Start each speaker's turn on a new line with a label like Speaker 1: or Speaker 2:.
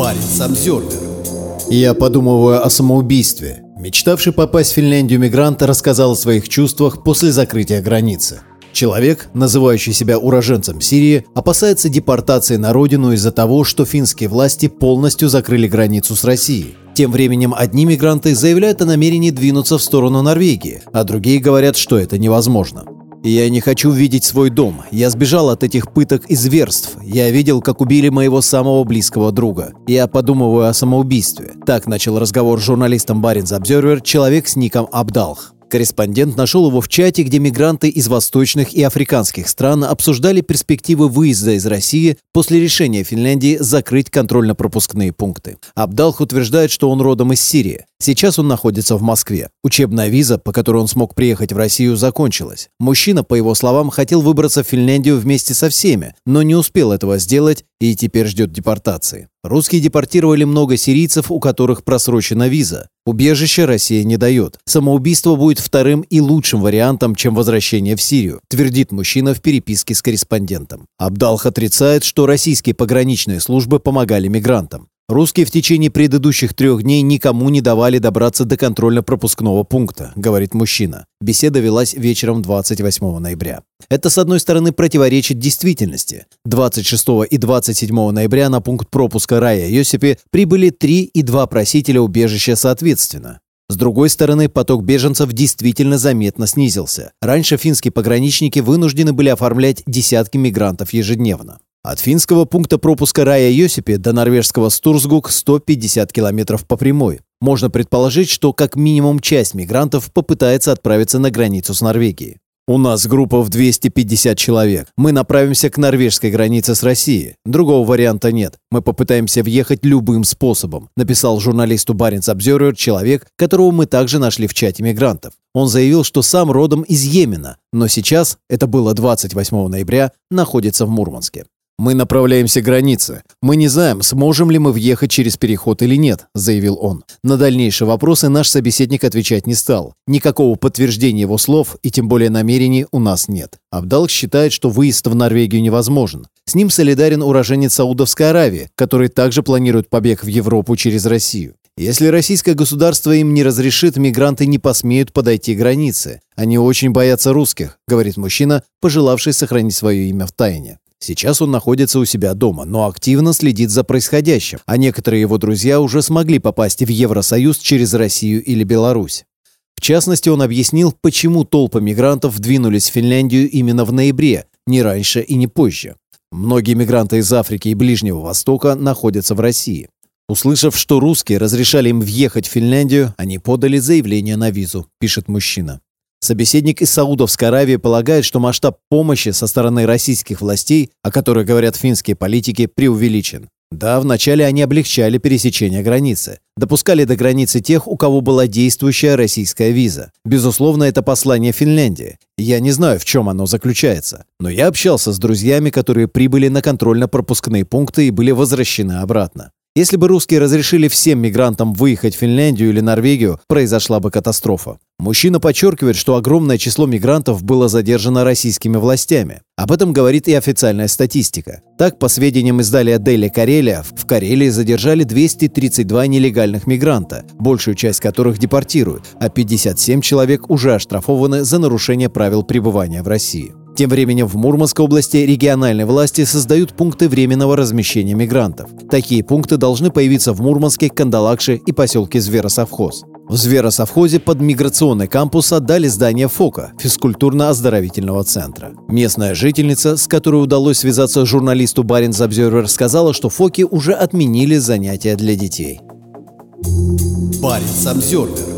Speaker 1: Баренц Обзервер. Я подумываю о самоубийстве. Мечтавший попасть в Финляндию мигрант рассказал о своих чувствах после закрытия границы. Человек, называющий себя уроженцем Сирии, опасается депортации на родину из-за того, что финские власти полностью закрыли границу с Россией. Тем временем одни мигранты заявляют о намерении двинуться в сторону Норвегии, а другие говорят, что это невозможно. Я не хочу видеть свой дом. Я сбежал от этих пыток и зверств. Я видел, как убили моего самого близкого друга. Я подумываю о самоубийстве. Так начал разговор с журналистом Баринс Обзервер человек с ником Абдалх. Корреспондент нашел его в чате, где мигранты из восточных и африканских стран обсуждали перспективы выезда из России после решения Финляндии закрыть контрольно-пропускные пункты. Абдалх утверждает, что он родом из Сирии. Сейчас он находится в Москве. Учебная виза, по которой он смог приехать в Россию, закончилась. Мужчина, по его словам, хотел выбраться в Финляндию вместе со всеми, но не успел этого сделать и теперь ждет депортации. Русские депортировали много сирийцев, у которых просрочена виза. Убежище Россия не дает. Самоубийство будет вторым и лучшим вариантом, чем возвращение в Сирию, твердит мужчина в переписке с корреспондентом. Абдалх отрицает, что российские пограничные службы помогали мигрантам. Русские в течение предыдущих трех дней никому не давали добраться до контрольно-пропускного пункта, говорит мужчина. Беседа велась вечером 28 ноября. Это, с одной стороны, противоречит действительности. 26 и 27 ноября на пункт пропуска Рая Йосипи прибыли три и два просителя убежища соответственно. С другой стороны, поток беженцев действительно заметно снизился. Раньше финские пограничники вынуждены были оформлять десятки мигрантов ежедневно. От финского пункта пропуска Рая Йосипи до норвежского Стурсгук 150 километров по прямой. Можно предположить, что как минимум часть мигрантов попытается отправиться на границу с Норвегией. У нас группа в 250 человек. Мы направимся к норвежской границе с Россией. Другого варианта нет. Мы попытаемся въехать любым способом, написал журналисту Баренц Обзервер человек, которого мы также нашли в чате мигрантов. Он заявил, что сам родом из Йемена, но сейчас, это было 28 ноября, находится в Мурманске. «Мы направляемся к границе. Мы не знаем, сможем ли мы въехать через переход или нет», — заявил он. На дальнейшие вопросы наш собеседник отвечать не стал. Никакого подтверждения его слов и тем более намерений у нас нет. Абдалк считает, что выезд в Норвегию невозможен. С ним солидарен уроженец Саудовской Аравии, который также планирует побег в Европу через Россию. Если российское государство им не разрешит, мигранты не посмеют подойти к границе. Они очень боятся русских, говорит мужчина, пожелавший сохранить свое имя в тайне. Сейчас он находится у себя дома, но активно следит за происходящим, а некоторые его друзья уже смогли попасть в Евросоюз через Россию или Беларусь. В частности, он объяснил, почему толпы мигрантов двинулись в Финляндию именно в ноябре, не раньше и не позже. Многие мигранты из Африки и Ближнего Востока находятся в России. Услышав, что русские разрешали им въехать в Финляндию, они подали заявление на визу, пишет мужчина. Собеседник из Саудовской Аравии полагает, что масштаб помощи со стороны российских властей, о которых говорят финские политики, преувеличен. Да, вначале они облегчали пересечение границы. Допускали до границы тех, у кого была действующая российская виза. Безусловно, это послание Финляндии. Я не знаю, в чем оно заключается. Но я общался с друзьями, которые прибыли на контрольно-пропускные пункты и были возвращены обратно. Если бы русские разрешили всем мигрантам выехать в Финляндию или Норвегию, произошла бы катастрофа. Мужчина подчеркивает, что огромное число мигрантов было задержано российскими властями. Об этом говорит и официальная статистика. Так, по сведениям издания Daily Карелия, в Карелии задержали 232 нелегальных мигранта, большую часть которых депортируют, а 57 человек уже оштрафованы за нарушение правил пребывания в России. Тем временем в Мурманской области региональные власти создают пункты временного размещения мигрантов. Такие пункты должны появиться в Мурманске, Кандалакше и поселке Зверосовхоз. В Зверосовхозе под миграционный кампус отдали здание ФОКа – физкультурно-оздоровительного центра. Местная жительница, с которой удалось связаться журналисту Баринс Обзервер, сказала, что ФОКи уже отменили занятия для детей.
Speaker 2: Баринс Обзервер